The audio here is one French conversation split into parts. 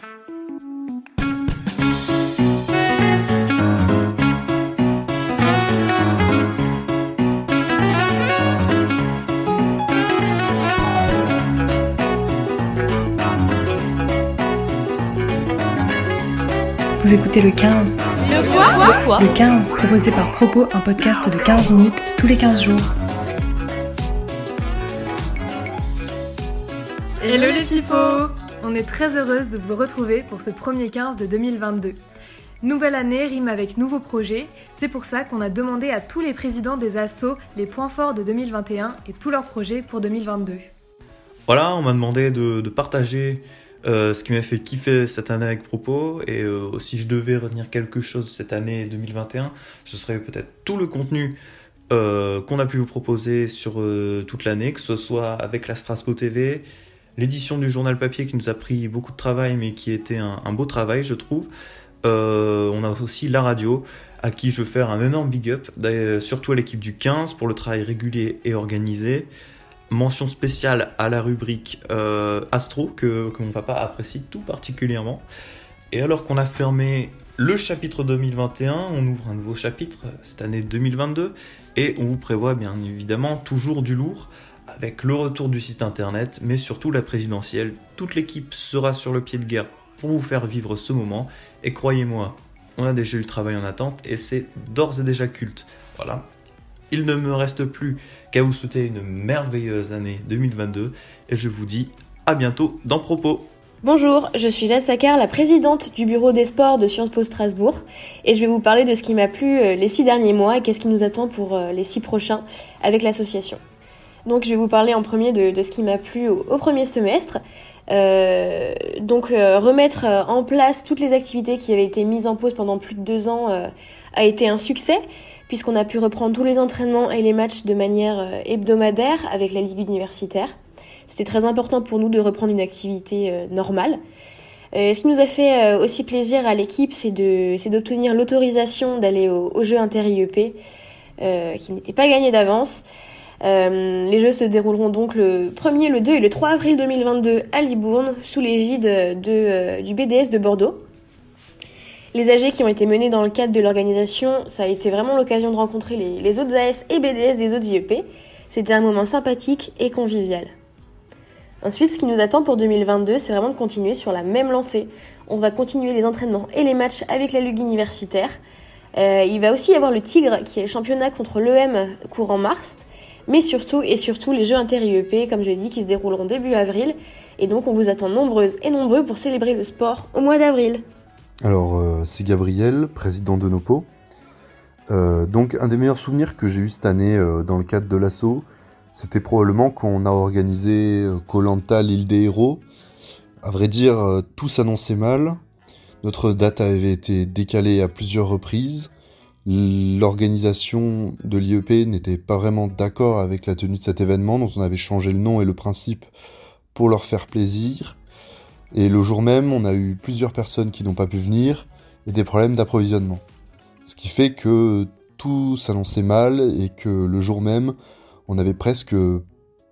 Vous écoutez le 15. Le quoi? Le 15, proposé par Propos, un podcast de 15 minutes tous les 15 jours. Hello les fifos On est très heureuse de vous retrouver pour ce premier 15 de 2022. Nouvelle année rime avec nouveaux projets, c'est pour ça qu'on a demandé à tous les présidents des assos les points forts de 2021 et tous leurs projets pour 2022. Voilà, on m'a demandé de, de partager euh, ce qui m'a fait kiffer cette année avec Propos. Et euh, si je devais retenir quelque chose cette année 2021, ce serait peut-être tout le contenu euh, qu'on a pu vous proposer sur toute l'année, que ce soit avec la Strasbo TV, l'édition du journal papier qui nous a pris beaucoup de travail, mais qui était un, beau travail, je trouve. on a aussi la radio, à qui je veux faire un énorme big up, surtout à l'équipe du 15 pour le travail régulier et organisé. Mention spéciale à la rubrique euh, Astro que, mon papa apprécie tout particulièrement. Et alors qu'on a fermé le chapitre 2021, on ouvre un nouveau chapitre cette année 2022 et on vous prévoit bien évidemment toujours du lourd avec le retour du site internet mais surtout la présidentielle. Toute l'équipe sera sur le pied de guerre pour vous faire vivre ce moment et croyez-moi, on a déjà eu le travail en attente et c'est d'ores et déjà culte. Voilà, il ne me reste plus qu'à vous souhaiter une merveilleuse année 2022 et je vous dis à bientôt dans Propos. Bonjour, je suis Jess Saccard, la présidente du bureau des sports de Sciences Po Strasbourg et je vais vous parler de ce qui m'a plu euh, les six derniers mois et qu'est-ce qui nous attend pour euh, les six prochains avec l'association. Donc je vais vous parler en premier de, ce qui m'a plu au, premier semestre. Euh, donc remettre en place toutes les activités qui avaient été mises en pause pendant plus de deux ans a été un succès puisqu'on a pu reprendre tous les entraînements et les matchs de manière euh, hebdomadaire avec la Ligue universitaire. C'était très important pour nous de reprendre une activité euh, normale. Euh, ce qui nous a fait aussi plaisir à l'équipe, c'est d'obtenir l'autorisation d'aller aux au Jeux inter-IEP, qui n'était pas gagné d'avance. Les Jeux se dérouleront donc le 1er, le 2 et le 3 avril 2022 à Libourne, sous l'égide du BDS de Bordeaux. Les AG qui ont été menés dans le cadre de l'organisation, ça a été vraiment l'occasion de rencontrer les, autres AS et BDS des autres IEP. C'était un moment sympathique et convivial. Ensuite, ce qui nous attend pour 2022, c'est vraiment de continuer sur la même lancée. On va continuer les entraînements et les matchs avec la Ligue universitaire. Euh, il va aussi y avoir le Tigre, qui est le championnat contre l'EM courant mars, mais surtout et surtout les Jeux inter-IEP, comme je l'ai dit, qui se dérouleront début avril. Et donc, on vous attend nombreuses et nombreux pour célébrer le sport au mois d'avril. Alors, euh, c'est Gabriel, président de Nopo. Euh, donc, un des meilleurs souvenirs que j'ai eu cette année euh, dans le cadre de l'assaut, c'était probablement qu'on a organisé Colanta l'île des héros. À vrai dire, tout s'annonçait mal. Notre date avait été décalée à plusieurs reprises. L'organisation de l'IEP n'était pas vraiment d'accord avec la tenue de cet événement, donc on avait changé le nom et le principe pour leur faire plaisir. Et le jour même, on a eu plusieurs personnes qui n'ont pas pu venir et des problèmes d'approvisionnement. Ce qui fait que tout s'annonçait mal et que le jour même, on avait presque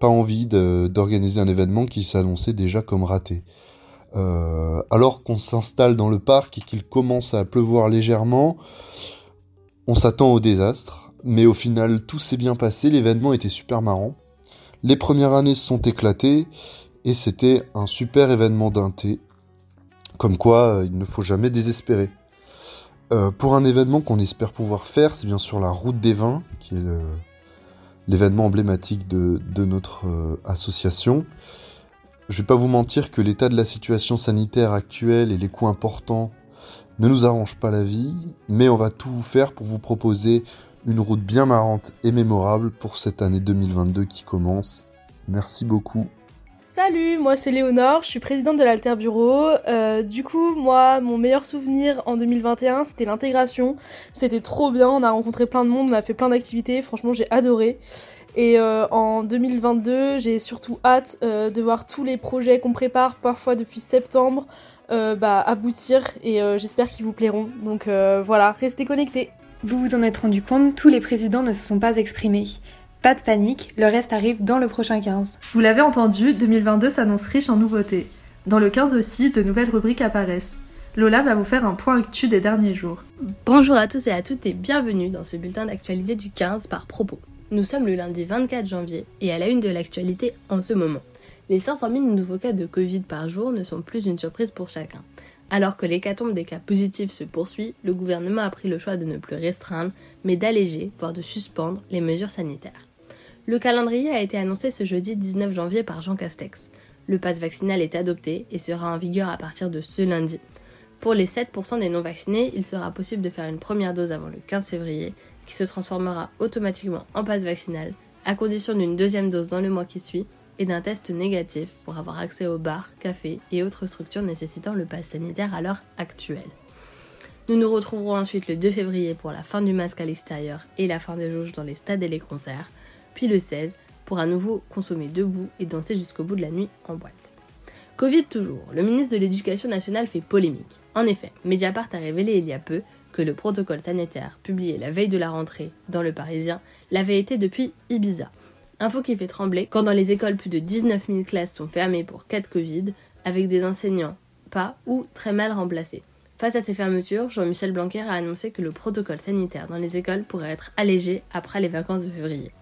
pas envie d'organiser un événement qui s'annonçait déjà comme raté. Euh, alors qu'on s'installe dans le parc et qu'il commence à pleuvoir légèrement, on s'attend au désastre. Mais au final, tout s'est bien passé, l'événement était super marrant. Les premières années se sont éclatées et c'était un super événement d'un. Comme quoi, euh, il ne faut jamais désespérer. Euh, pour un événement qu'on espère pouvoir faire, c'est bien sûr la route des vins, qui est l'événement emblématique de, notre euh, association. Je vais pas vous mentir que l'état de la situation sanitaire actuelle et les coûts importants ne nous arrangent pas la vie, mais on va tout faire pour vous proposer une route bien marrante et mémorable pour cette année 2022 qui commence. Merci beaucoup. Salut, moi c'est Léonore, je suis présidente de l'Alter Bureau. Euh, du coup, moi, mon meilleur souvenir en 2021, c'était l'intégration. C'était trop bien, on a rencontré plein de monde, on a fait plein d'activités, franchement j'ai adoré. Et euh, en 2022, j'ai surtout hâte euh, de voir tous les projets qu'on prépare parfois depuis septembre bah, aboutir et j'espère qu'ils vous plairont. Donc voilà, restez connectés. Vous vous en êtes rendu compte, tous les présidents ne se sont pas exprimés. Pas de panique, le reste arrive dans le prochain 15. Vous l'avez entendu, 2022 s'annonce riche en nouveautés. Dans le 15 aussi, de nouvelles rubriques apparaissent. Lola va vous faire un point actu des derniers jours. Bonjour à tous et à toutes et bienvenue dans ce bulletin d'actualité du 15 par propos. Nous sommes le lundi 24 janvier et à la une de l'actualité en ce moment. Les 500 000 nouveaux cas de Covid par jour ne sont plus une surprise pour chacun. Alors que l'hécatombe des cas positifs se poursuit, le gouvernement a pris le choix de ne plus restreindre, mais d'alléger, voire de suspendre les mesures sanitaires. Le calendrier a été annoncé ce jeudi 19 janvier par Jean Castex. Le pass vaccinal est adopté et sera en vigueur à partir de ce lundi. Pour les 7% des non-vaccinés, il sera possible de faire une première dose avant le 15 février, qui se transformera automatiquement en passe vaccinal, à condition d'une deuxième dose dans le mois qui suit et d'un test négatif pour avoir accès aux bars, cafés et autres structures nécessitant le pass sanitaire à l'heure actuelle. Nous nous retrouverons ensuite le 2 février pour la fin du masque à l'extérieur et la fin des jauges dans les stades et les concerts, puis le 16 pour à nouveau consommer debout et danser jusqu'au bout de la nuit en boîte. Covid toujours, le ministre de l'Éducation nationale fait polémique. En effet, Mediapart a révélé il y a peu que le protocole sanitaire publié la veille de la rentrée dans le Parisien l'avait été depuis Ibiza. Info qui fait trembler quand dans les écoles plus de 19 000 classes sont fermées pour cas de Covid, avec des enseignants pas ou très mal remplacés. Face à ces fermetures, Jean-Michel Blanquer a annoncé que le protocole sanitaire dans les écoles pourrait être allégé après les vacances de février.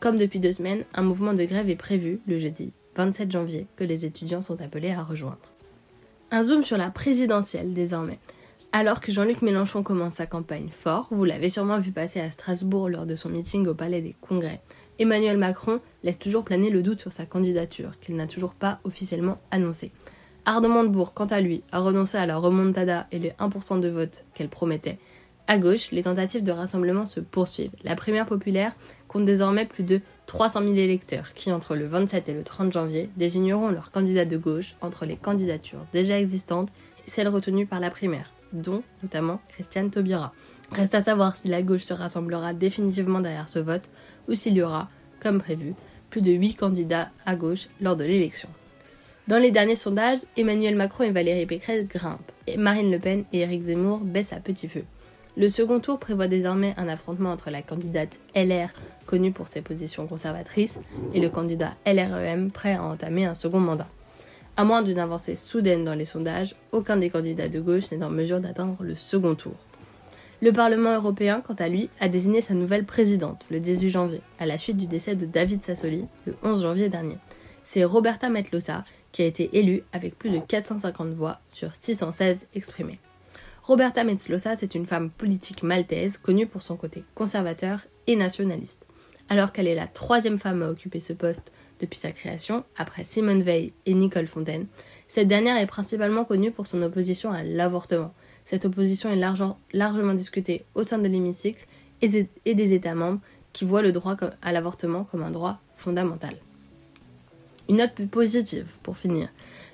Comme depuis deux semaines, un mouvement de grève est prévu le jeudi 27 janvier que les étudiants sont appelés à rejoindre. Un zoom sur la présidentielle désormais. Alors que Jean-Luc Mélenchon commence sa campagne fort, vous l'avez sûrement vu passer à Strasbourg lors de son meeting au Palais des Congrès, Emmanuel Macron laisse toujours planer le doute sur sa candidature, qu'il n'a toujours pas officiellement annoncée. Arnaud Montebourg, quant à lui, a renoncé à la remontada et les 1% de vote qu'elle promettait. À gauche, les tentatives de rassemblement se poursuivent. La primaire populaire compte désormais plus de 300 000 électeurs qui, entre le 27 et le 30 janvier, désigneront leurs candidats de gauche entre les candidatures déjà existantes et celles retenues par la primaire, dont notamment Christiane Taubira. Reste à savoir si la gauche se rassemblera définitivement derrière ce vote ou s'il y aura, comme prévu, plus de 8 candidats à gauche lors de l'élection. Dans les derniers sondages, Emmanuel Macron et Valérie Pécresse grimpent, et Marine Le Pen et Éric Zemmour baissent à petit feu. Le second tour prévoit désormais un affrontement entre la candidate LR, connue pour ses positions conservatrices, et le candidat LREM, prêt à entamer un second mandat. À moins d'une avancée soudaine dans les sondages, aucun des candidats de gauche n'est en mesure d'atteindre le second tour. Le Parlement européen, quant à lui, a désigné sa nouvelle présidente le 18 janvier, à la suite du décès de David Sassoli le 11 janvier dernier. C'est Roberta Metlosa qui a été élue avec plus de 450 voix sur 616 exprimées. Roberta Metlosa, c'est une femme politique maltaise connue pour son côté conservateur et nationaliste. Alors qu'elle est la troisième femme à occuper ce poste depuis sa création, après Simone Veil et Nicole Fontaine, cette dernière est principalement connue pour son opposition à l'avortement, cette opposition est largement discutée au sein de l'hémicycle et, des États membres qui voient le droit à l'avortement comme un droit fondamental. Une note plus positive, pour finir.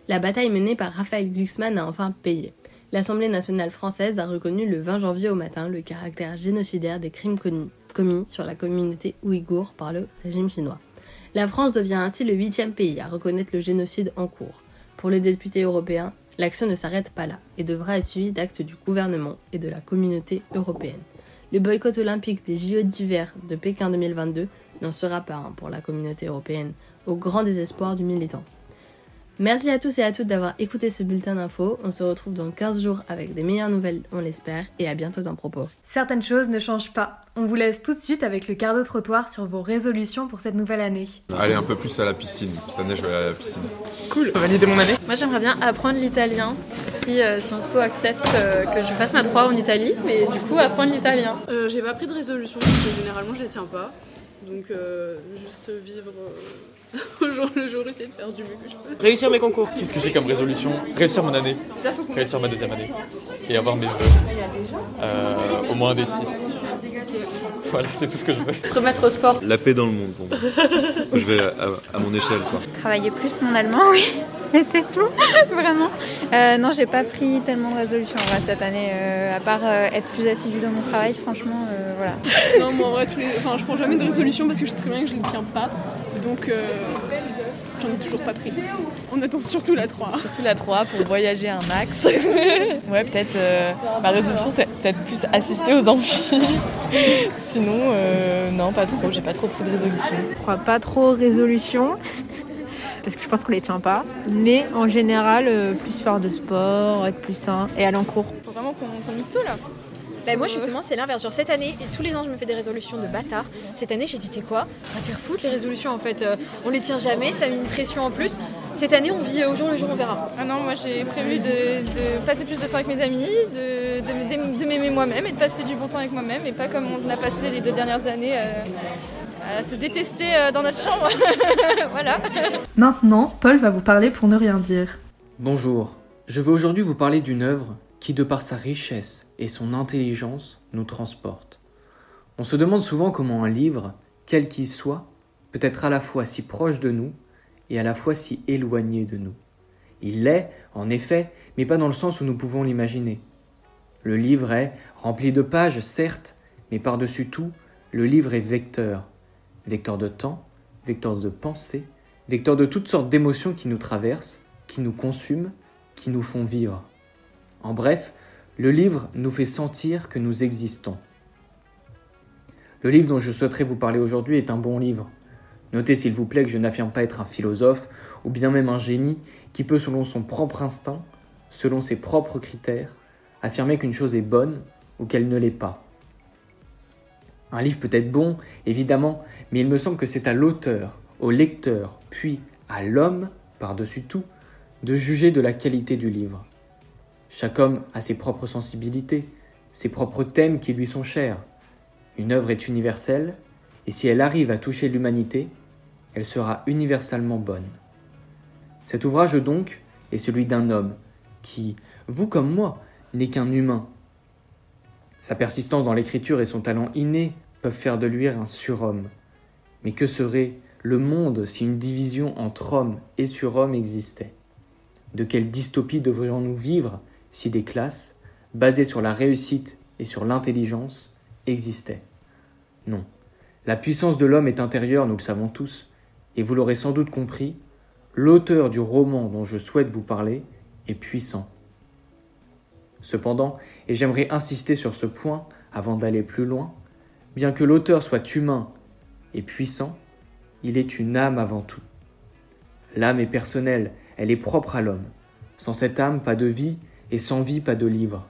La bataille menée par Raphaël Glucksmann a enfin payé. L'Assemblée nationale française a reconnu le 20 janvier au matin le caractère génocidaire des crimes commis sur la communauté ouïghour par le régime chinois. La France devient ainsi le huitième pays à reconnaître le génocide en cours. Pour les députés européens, L'action ne s'arrête pas là et devra être suivie d'actes du gouvernement et de la communauté européenne. Le boycott olympique des JO d'hiver de Pékin 2022 n'en sera pas un pour la communauté européenne, au grand désespoir du militant. Merci à tous et à toutes d'avoir écouté ce bulletin d'infos. On se retrouve dans 15 jours avec des meilleures nouvelles, on l'espère, et à bientôt dans Propos. Certaines choses ne changent pas. On vous laisse tout de suite avec le quart de trottoir sur vos résolutions pour cette nouvelle année. Aller un peu plus à la piscine. Cette année, je vais aller à la piscine. Cool, valider mon année. Moi, j'aimerais bien apprendre l'italien si euh, Sciences Po accepte euh, que je fasse ma 3 en Italie, mais du coup, apprendre l'italien. Euh, j'ai pas pris de résolution parce que généralement, je les tiens pas. Donc, juste vivre au jour le jour, essayer de faire du mieux que je peux. Réussir mes concours. Qu'est-ce que j'ai comme résolution Réussir mon année. Réussir ma deuxième année. Et avoir mes vœux. Euh, au moins des 6. Voilà, c'est tout ce que je veux. Se remettre au sport. La paix dans le monde pour moi. je vais à, mon échelle. Quoi. Travailler plus mon allemand, oui. Mais c'est tout, vraiment. Euh, non, j'ai pas pris tellement de résolutions cette année, euh, à part euh, être plus assidu dans mon travail, franchement, voilà. Non, moi en vrai, tous les... enfin, je prends jamais de résolution parce que je sais très bien que je ne tiens pas. Donc, j'en ai toujours pas pris. On attend surtout la 3. Surtout la 3 pour voyager un max. ouais, peut-être. ma résolution, c'est peut-être plus assister aux amphis. Sinon, non, pas trop. J'ai pas trop pris de résolution. Je crois pas trop résolution. parce que je pense qu'on les tient pas. Mais en général, euh, plus faire de sport, être plus sain et aller en cours. Faut vraiment qu'on qu tout là. Bah moi justement c'est l'inverse, genre cette année, et tous les ans je me fais des résolutions de bâtard. Cette année j'ai dit t'es quoi? On va te foutre les résolutions en fait, euh, on les tient jamais, ça met une pression en plus. Cette année on vit au jour le jour, on verra. Ah non, moi j'ai prévu de, de passer plus de temps avec mes amis, de, de, de m'aimer moi-même et de passer du bon temps avec moi-même et pas comme on a passé les deux dernières années euh, à se détester euh, dans notre chambre. voilà. Maintenant, Paul va vous parler pour ne rien dire. Bonjour, je veux aujourd'hui vous parler d'une œuvre qui, de par sa richesse et son intelligence, nous transporte. On se demande souvent comment un livre, quel qu'il soit, peut être à la fois si proche de nous et à la fois si éloigné de nous. Il l'est, en effet, mais pas dans le sens où nous pouvons l'imaginer. Le livre est rempli de pages, certes, mais par-dessus tout, le livre est vecteur. Vecteur de temps, vecteur de pensée, vecteur de toutes sortes d'émotions qui nous traversent, qui nous consument, qui nous font vivre. En bref, le livre nous fait sentir que nous existons. Le livre dont je souhaiterais vous parler aujourd'hui est un bon livre. Notez s'il vous plaît que je n'affirme pas être un philosophe ou bien même un génie qui peut, selon son propre instinct, selon ses propres critères, affirmer qu'une chose est bonne ou qu'elle ne l'est pas. Un livre peut être bon, évidemment, mais il me semble que c'est à l'auteur, au lecteur, puis à l'homme, par-dessus tout, de juger de la qualité du livre. Chaque homme a ses propres sensibilités, ses propres thèmes qui lui sont chers. Une œuvre est universelle, et si elle arrive à toucher l'humanité, elle sera universellement bonne. Cet ouvrage donc est celui d'un homme qui, vous comme moi, n'est qu'un humain. Sa persistance dans l'écriture et son talent inné peuvent faire de lui un surhomme. Mais que serait le monde si une division entre homme et surhomme existait? De quelle dystopie devrions-nous vivre si des classes, basées sur la réussite et sur l'intelligence, existaient. Non. La puissance de l'homme est intérieure, nous le savons tous, et vous l'aurez sans doute compris, l'auteur du roman dont je souhaite vous parler est puissant. Cependant, et j'aimerais insister sur ce point avant d'aller plus loin, bien que l'auteur soit humain et puissant, il est une âme avant tout. L'âme est personnelle, elle est propre à l'homme. Sans cette âme, pas de vie, et sans vie, pas de livre.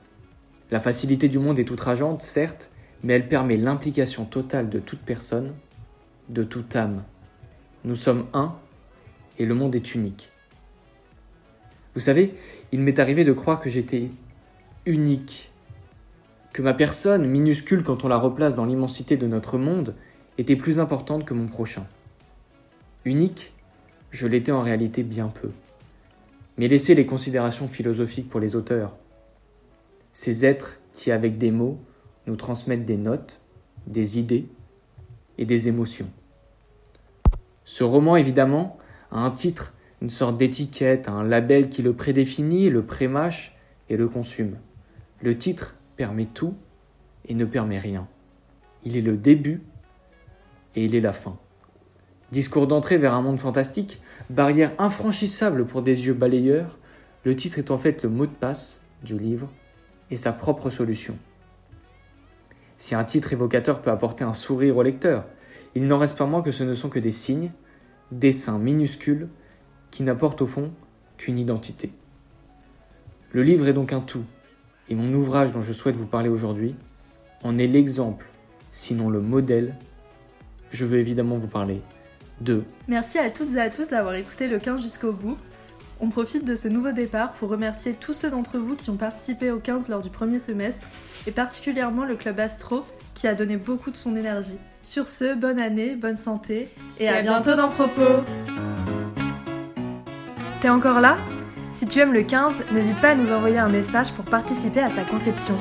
La facilité du monde est outrageante, certes, mais elle permet l'implication totale de toute personne, de toute âme. Nous sommes un, et le monde est unique. Vous savez, il m'est arrivé de croire que j'étais unique, que ma personne, minuscule quand on la replace dans l'immensité de notre monde, était plus importante que mon prochain. Unique, je l'étais en réalité bien peu mais laissez les considérations philosophiques pour les auteurs. Ces êtres qui, avec des mots, nous transmettent des notes, des idées et des émotions. Ce roman, évidemment, a un titre, une sorte d'étiquette, un label qui le prédéfinit, le prémâche et le consume. Le titre permet tout et ne permet rien. Il est le début et il est la fin. Discours d'entrée vers un monde fantastique, barrière infranchissable pour des yeux balayeurs, le titre est en fait le mot de passe du livre et sa propre solution. Si un titre évocateur peut apporter un sourire au lecteur, il n'en reste pas moins que ce ne sont que des signes, dessins minuscules, qui n'apportent au fond qu'une identité. Le livre est donc un tout, et mon ouvrage dont je souhaite vous parler aujourd'hui en est l'exemple, sinon le modèle. Je veux évidemment vous parler Merci à toutes et à tous d'avoir écouté le 15 jusqu'au bout. On profite de ce nouveau départ pour remercier tous ceux d'entre vous qui ont participé au 15 lors du premier semestre, et particulièrement le club Astro qui a donné beaucoup de son énergie. Sur ce, bonne année, bonne santé, et, à, bientôt dans Propos T'es encore là? Si tu aimes le 15, n'hésite pas à nous envoyer un message pour participer à sa conception.